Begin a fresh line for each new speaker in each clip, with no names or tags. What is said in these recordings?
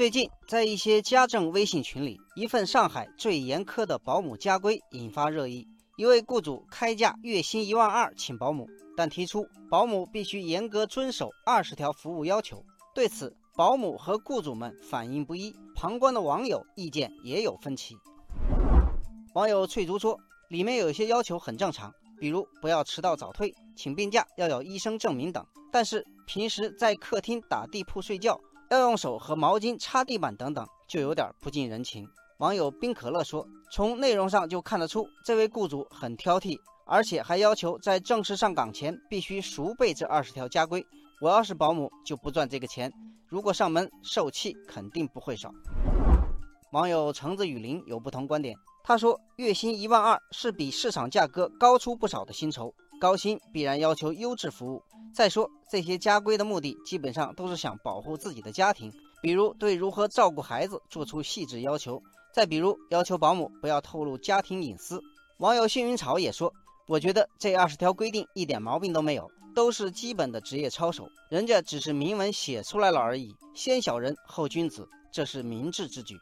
最近，在一些家政微信群里，一份上海最严苛的保姆家规引发热议。一位雇主开价月薪一万二请保姆，但提出保姆必须严格遵守二十条服务要求。对此，保姆和雇主们反应不一，旁观的网友意见也有分歧。网友翠竹说：“里面有些要求很正常，比如不要迟到早退，请病假要有医生证明等。但是平时在客厅打地铺睡觉，要用手和毛巾擦地板等等，就有点不近人情。”网友冰可乐说：“从内容上就看得出，这位雇主很挑剔，而且还要求在正式上岗前必须熟背这二十条家规。我要是保姆，就不赚这个钱。如果上门受气，肯定不会少。”网友橙子雨林有不同观点，他说：“月薪一万二是比市场价格高出不少的薪酬，高薪必然要求优质服务。再说这些家规的目的，基本上都是想保护自己的家庭，比如对如何照顾孩子做出细致要求。”再比如，要求保姆不要透露家庭隐私。网友幸运草也说：“我觉得这二十条规定一点毛病都没有，都是基本的职业操守，人家只是明文写出来了而已。先小人后君子，这是明智之举。”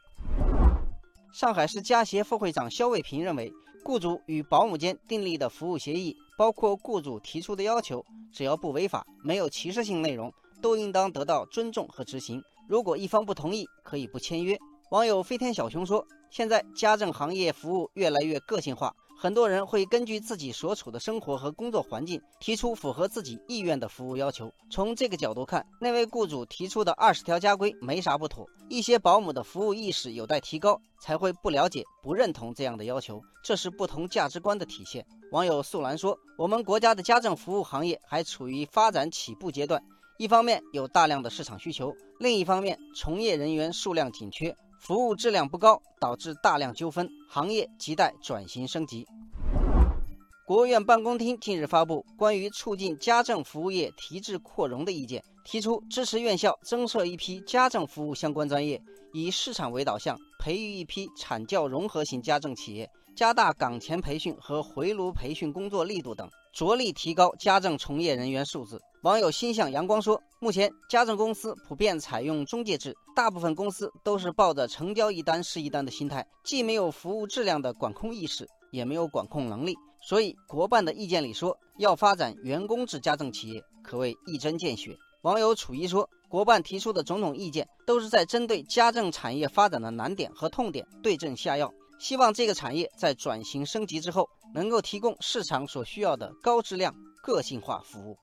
上海市家协副会长肖卫平认为，雇主与保姆间订立的服务协议，包括雇主提出的要求，只要不违法、没有歧视性内容，都应当得到尊重和执行。如果一方不同意，可以不签约。网友飞天小熊说：“现在家政行业服务越来越个性化，很多人会根据自己所处的生活和工作环境，提出符合自己意愿的服务要求。从这个角度看，那位雇主提出的二十条家规没啥不妥。一些保姆的服务意识有待提高，才会不了解、不认同这样的要求，这是不同价值观的体现。”网友素兰说：“我们国家的家政服务行业还处于发展起步阶段，一方面有大量的市场需求，另一方面从业人员数量紧缺。”服务质量不高，导致大量纠纷，行业亟待转型升级。国务院办公厅近日发布关于促进家政服务业提质扩容的意见，提出支持院校增设一批家政服务相关专业，以市场为导向，培育一批产教融合型家政企业，加大岗前培训和回炉培训工作力度等，着力提高家政从业人员素质。网友心向阳光说：“目前家政公司普遍采用中介制，大部分公司都是抱着成交一单是一单的心态，既没有服务质量的管控意识，也没有管控能力。所以国办的意见里说要发展员工制家政企业，可谓一针见血。”网友楚一说：“国办提出的种种意见，都是在针对家政产业发展的难点和痛点对症下药，希望这个产业在转型升级之后，能够提供市场所需要的高质量、个性化服务。”